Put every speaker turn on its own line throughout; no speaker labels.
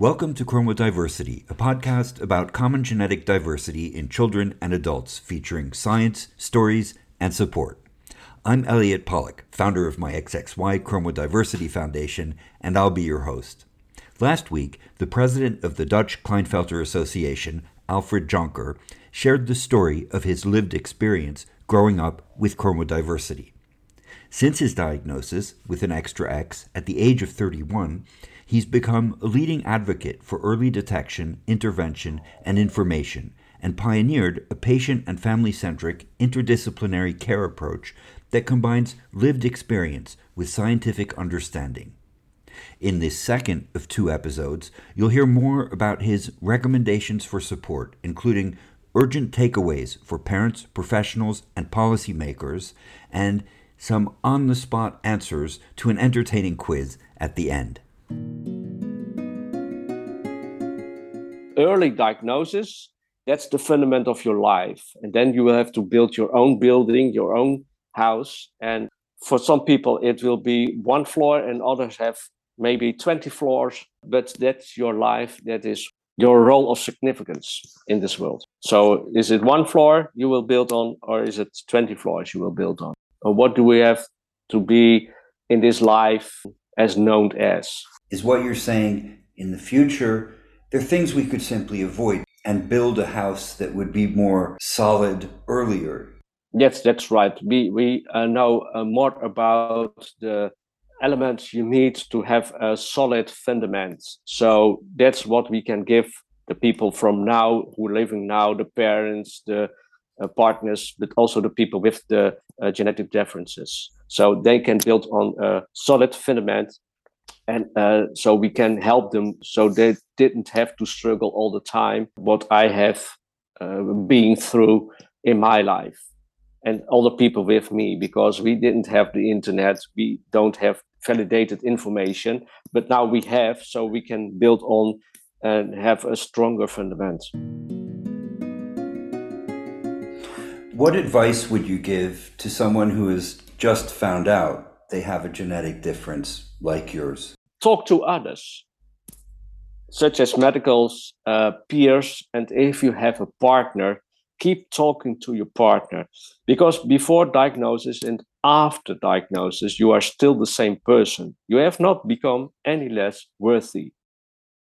Welcome to Chromodiversity, a podcast about common genetic diversity in children and adults, featuring science, stories, and support. I'm Elliot Pollock, founder of my XXY Chromodiversity Foundation, and I'll be your host. Last week, the president of the Dutch Klinefelter Association, Alfred Jonker, shared the story of his lived experience growing up with chromodiversity. Since his diagnosis with an extra X at the age of 31, he's become a leading advocate for early detection, intervention, and information, and pioneered a patient and family centric interdisciplinary care approach that combines lived experience with scientific understanding. In this second of two episodes, you'll hear more about his recommendations for support, including urgent takeaways for parents, professionals, and policymakers, and some on the spot answers to an entertaining quiz at the end.
Early diagnosis, that's the fundament of your life. And then you will have to build your own building, your own house. And for some people, it will be one floor, and others have maybe 20 floors. But that's your life. That is your role of significance in this world. So, is it one floor you will build on, or is it 20 floors you will build on? What do we have to be in this life as known as?
Is what you're saying in the future, there are things we could simply avoid and build a house that would be more solid earlier
Yes, that's right. We we uh, know uh, more about the elements you need to have a solid fundament. So that's what we can give the people from now who are living now, the parents, the uh, partners, but also the people with the uh, genetic differences. So they can build on a solid fundament, and uh, so we can help them so they didn't have to struggle all the time. What I have uh, been through in my life and all the people with me because we didn't have the internet we don't have validated information but now we have so we can build on and have a stronger fundament
what advice would you give to someone who has just found out they have a genetic difference like yours?
Talk to others such as medicals uh, peers and if you have a partner keep talking to your partner. Because before diagnosis and after diagnosis you are still the same person. You have not become any less worthy.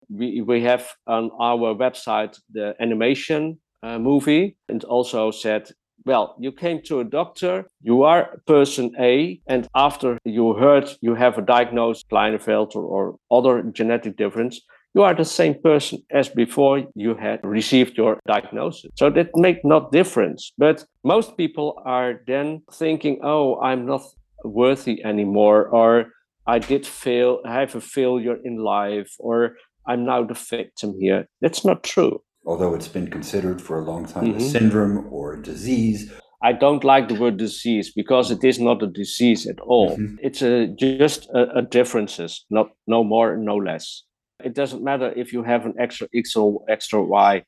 We, we have on our website the animation uh, movie and also said well you came to a doctor you are person a and after you heard you have a diagnosed klinefelter or other genetic difference you are the same person as before you had received your diagnosis. So that make not difference. But most people are then thinking, oh, I'm not worthy anymore, or I did fail, I have a failure in life, or I'm now the victim here. That's not true.
Although it's been considered for a long time mm-hmm. a syndrome or a disease.
I don't like the word disease because it is not a disease at all. Mm-hmm. It's a, just a, a differences, not no more, no less. It doesn't matter if you have an extra X or extra Y.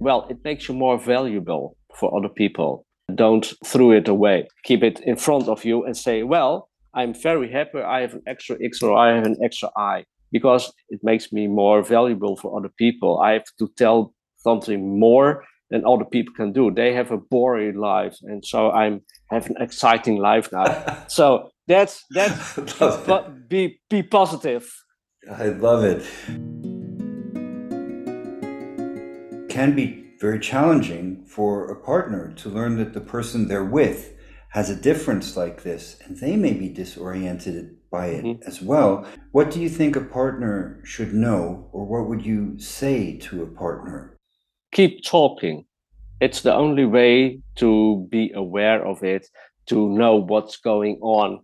Well, it makes you more valuable for other people. Don't throw it away. Keep it in front of you and say, well, I'm very happy I have an extra X or I have an extra I because it makes me more valuable for other people. I have to tell something more than other people can do. They have a boring life, and so I'm have an exciting life now. so that's that's be, be be positive.
I love it. Can be very challenging for a partner to learn that the person they're with has a difference like this and they may be disoriented by it mm-hmm. as well. What do you think a partner should know, or what would you say to a partner?
Keep talking. It's the only way to be aware of it, to know what's going on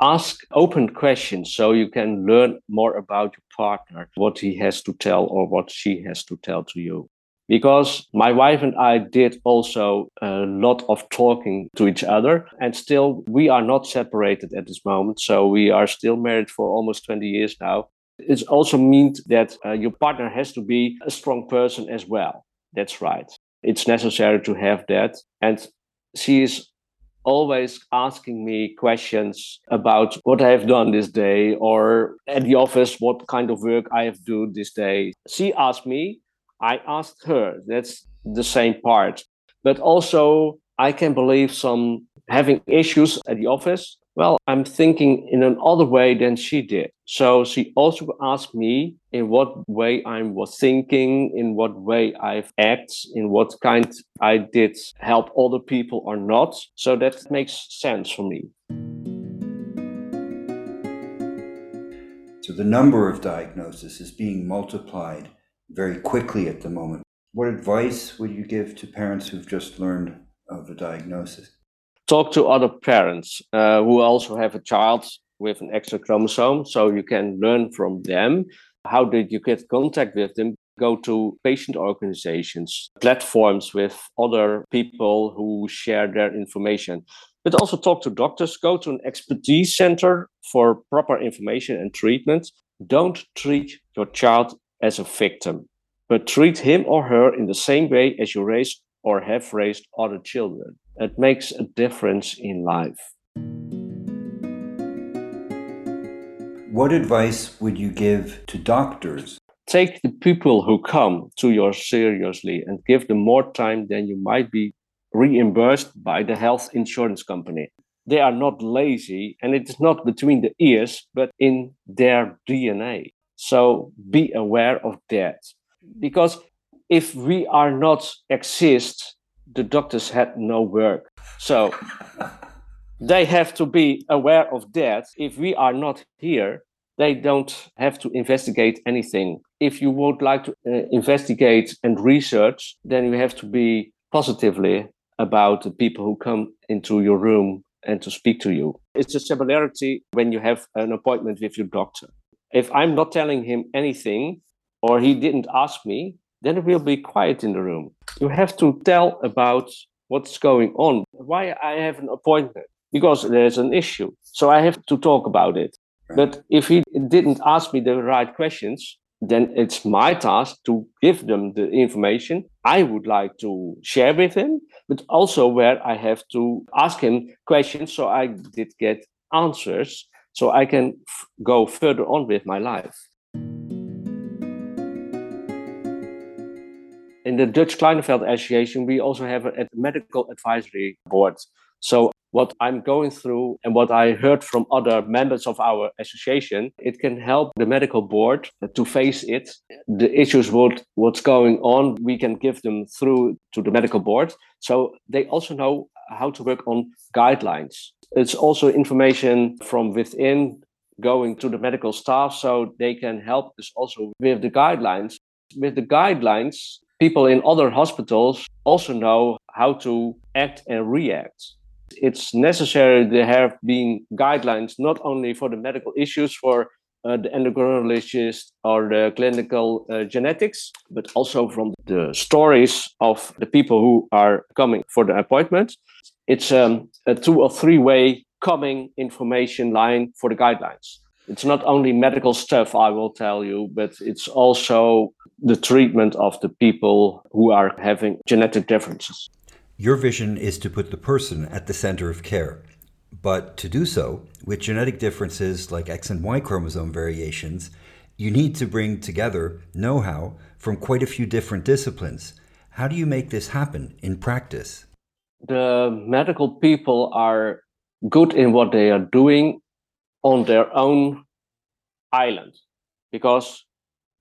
ask open questions so you can learn more about your partner, what he has to tell or what she has to tell to you. Because my wife and I did also a lot of talking to each other, and still we are not separated at this moment. So we are still married for almost 20 years now. It also means that uh, your partner has to be a strong person as well. That's right. It's necessary to have that. And she is always asking me questions about what I have done this day or at the office, what kind of work I have do this day. She asked me, I asked her. That's the same part. But also, I can believe some having issues at the office well, I'm thinking in another way than she did. So she also asked me in what way I was thinking, in what way I've acted, in what kind I did help other people or not. So that makes sense for me.
So the number of diagnoses is being multiplied very quickly at the moment. What advice would you give to parents who've just learned of a diagnosis?
talk to other parents uh, who also have a child with an extra chromosome so you can learn from them how did you get contact with them go to patient organizations platforms with other people who share their information but also talk to doctors go to an expertise center for proper information and treatment don't treat your child as a victim but treat him or her in the same way as you raise or have raised other children it makes a difference in life.
What advice would you give to doctors?
Take the people who come to you seriously and give them more time than you might be reimbursed by the health insurance company. They are not lazy and it is not between the ears, but in their DNA. So be aware of that. Because if we are not exist the doctors had no work. So they have to be aware of that. If we are not here, they don't have to investigate anything. If you would like to uh, investigate and research, then you have to be positively about the people who come into your room and to speak to you. It's a similarity when you have an appointment with your doctor. If I'm not telling him anything or he didn't ask me, then it will be quiet in the room. You have to tell about what's going on, why I have an appointment, because there's an issue. So I have to talk about it. Right. But if he didn't ask me the right questions, then it's my task to give them the information I would like to share with him, but also where I have to ask him questions so I did get answers so I can f- go further on with my life. in the Dutch Klinefelter Association, we also have a, a medical advisory board. So what I'm going through and what I heard from other members of our association, it can help the medical board to face it. The issues, what, what's going on, we can give them through to the medical board. So they also know how to work on guidelines. It's also information from within going to the medical staff so they can help us also with the guidelines. With the guidelines, people in other hospitals also know how to act and react. It's necessary to have been guidelines not only for the medical issues for uh, the endocrinologist or the clinical uh, genetics, but also from the stories of the people who are coming for the appointment. It's um, a two or three way coming information line for the guidelines. It's not only medical stuff, I will tell you, but it's also the treatment of the people who are having genetic differences.
Your vision is to put the person at the center of care. But to do so, with genetic differences like X and Y chromosome variations, you need to bring together know how from quite a few different disciplines. How do you make this happen in practice?
The medical people are good in what they are doing on their own island because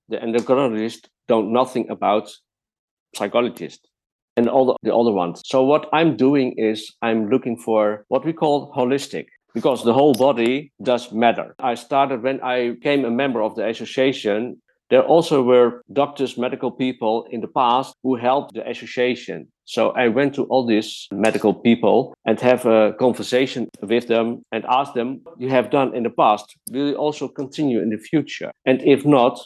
the endocrinologists don't nothing about psychologists and all the, the other ones. So what I'm doing is I'm looking for what we call holistic because the whole body does matter. I started when I became a member of the association. There also were doctors, medical people in the past who helped the association. So I went to all these medical people and have a conversation with them and ask them, you have done in the past, will you also continue in the future? And if not,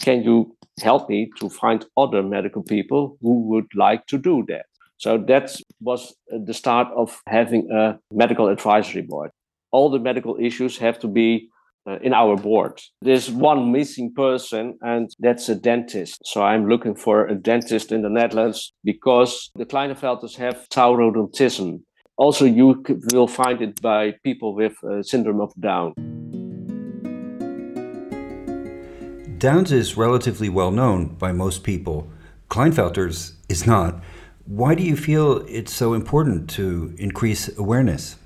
can you help me to find other medical people who would like to do that? So that was the start of having a medical advisory board. All the medical issues have to be uh, in our board. There's one missing person, and that's a dentist. So I'm looking for a dentist in the Netherlands because the Klinefelters have taurodontism. Also, you will find it by people with uh, syndrome of Down.
Down's is relatively well known by most people. Klinefelter's is not. Why do you feel it's so important to increase awareness?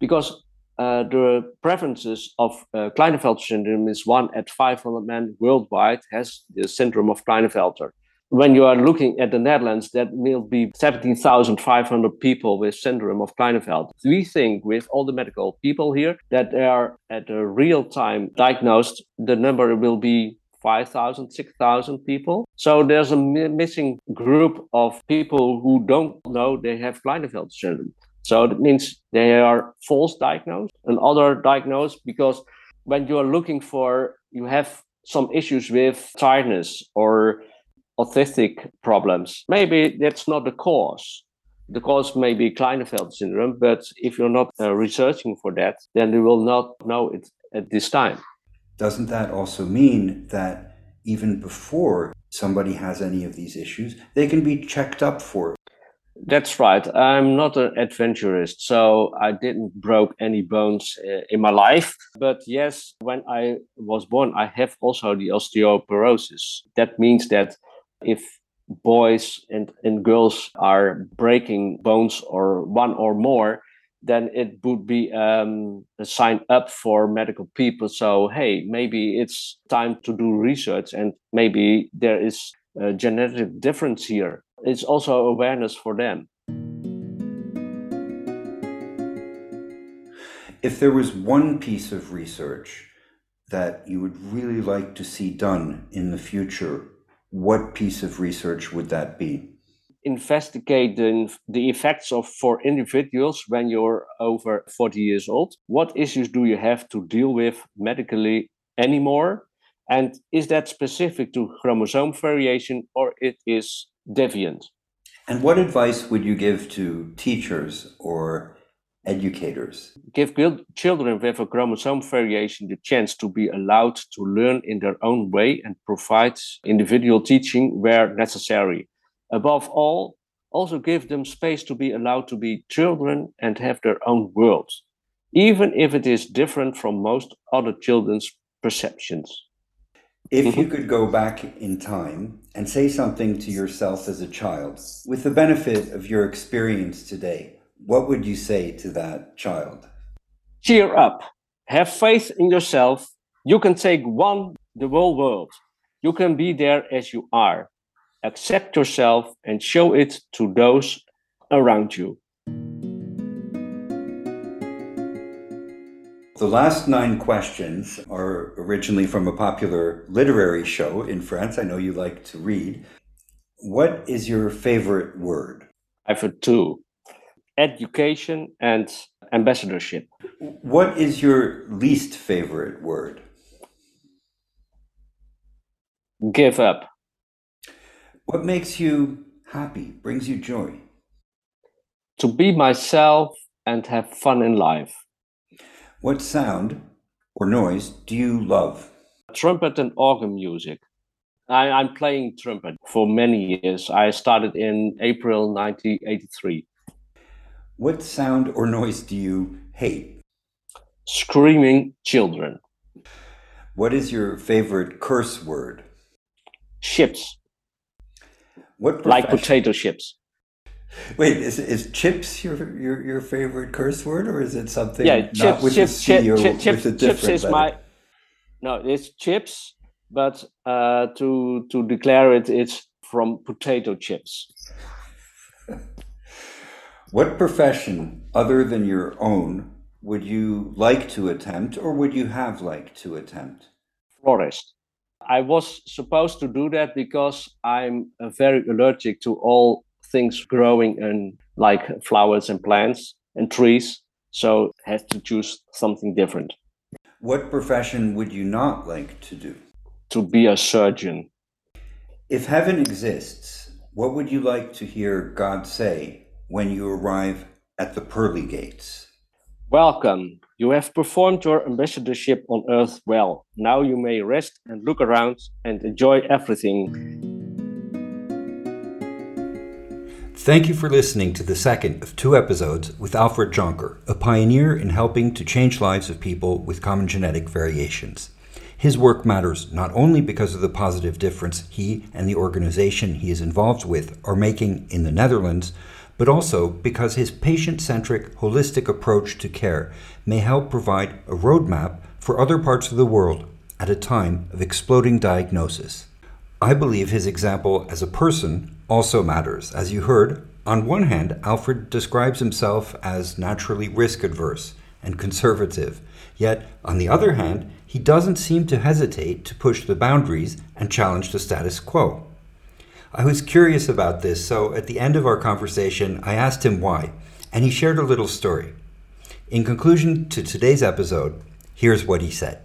Because uh, the preferences of uh, syndrome is one at 500 men worldwide has the syndrome of Klinefelter when you are looking at the Netherlands, that will be 17,500 people with syndrome of Klinefelter. We think with all the medical people here that they are at a real time diagnosed, the number will be 5,000, 6,000 people. So there's a missing group of people who don't know they have Klinefelter syndrome. So that means they are false diagnosed and other diagnosed because when you are looking for, you have some issues with tiredness or autistic problems. Maybe that's not the cause. The cause may be Klinefelter syndrome, but if you're not uh, researching for that, then you will not know it at this time.
Doesn't that also mean that even before somebody has any of these issues, they can be checked up for?
That's right. I'm not an adventurist, so I didn't broke any bones uh, in my life. But yes, when I was born, I have also the osteoporosis. That means that if boys and, and girls are breaking bones or one or more, then it would be um, a sign up for medical people. So, hey, maybe it's time to do research and maybe there is a genetic difference here. It's also awareness for them.
If there was one piece of research that you would really like to see done in the future what piece of research would that be?
investigate the, the effects of for individuals when you're over 40 years old what issues do you have to deal with medically anymore and is that specific to chromosome variation or it is deviant
and what advice would you give to teachers or educators.
Give children with a chromosome variation the chance to be allowed to learn in their own way and provide individual teaching where necessary. Above all, also give them space to be allowed to be children and have their own world, even if it is different from most other children's perceptions.
If you mm-hmm. could go back in time and say something to yourself as a child, with the benefit of your experience today, what would you say to that child?
Cheer up. Have faith in yourself. You can take one the whole world. You can be there as you are. Accept yourself and show it to those around you.
The last nine questions are originally from a popular literary show in France. I know you like to read. What is your favorite word?
I've had two education and ambassadorship.
What is your least favorite word?
Give up.
What makes you happy, brings you joy?
To be myself and have fun in life.
What sound or noise do you love?
Trumpet and organ music. I, am playing trumpet for many years. I started in April 1983.
What sound or noise do you hate?
Screaming children.
What is your favorite curse word?
Chips.
What
like potato chips.
Wait, is, is chips your, your your favorite curse word, or is it something
yeah, chips, not with chips, chip, chip, chips, chips is letter? my no, it's chips, but uh, to to declare it, it's from potato chips.
What profession other than your own would you like to attempt or would you have liked to attempt?
Florist. I was supposed to do that because I'm very allergic to all things growing and like flowers and plants and trees. So has to choose something different.
What profession would you not like to do?
To be a surgeon.
If heaven exists, what would you like to hear God say when you arrive at the pearly gates.
Welcome. You have performed your ambassadorship on earth well. Now you may rest and look around and enjoy everything.
Thank you for listening to the second of two episodes with Alfred Jonker, a pioneer in helping to change lives of people with common genetic variations. His work matters not only because of the positive difference he and the organization he is involved with are making in the Netherlands, but also because his patient centric, holistic approach to care may help provide a roadmap for other parts of the world at a time of exploding diagnosis. I believe his example as a person also matters. As you heard, on one hand, Alfred describes himself as naturally risk adverse and conservative, yet, on the other hand, he doesn't seem to hesitate to push the boundaries and challenge the status quo. I was curious about this, so at the end of our conversation, I asked him why, and he shared a little story. In conclusion to today's episode, here's what he said.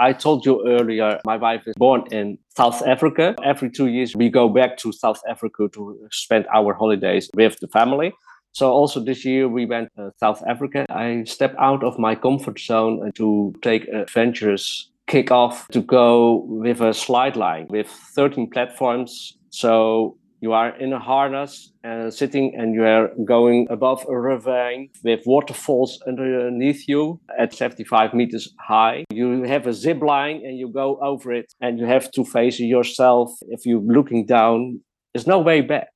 I told you earlier, my wife is born in South Africa. Every two years, we go back to South Africa to spend our holidays with the family. So also this year we went to South Africa. I stepped out of my comfort zone uh, to take adventurous kick off to go with a slide line with 13 platforms. So you are in a harness and sitting and you are going above a ravine with waterfalls underneath you at 75 meters high. You have a zip line and you go over it and you have to face yourself. If you're looking down, there's no way back.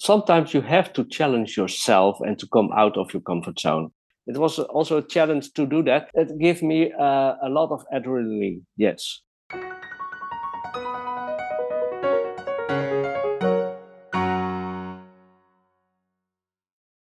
Sometimes you have to challenge yourself and to come out of your comfort zone. It was also a challenge to do that. It gave me uh, a lot of adrenaline, yes.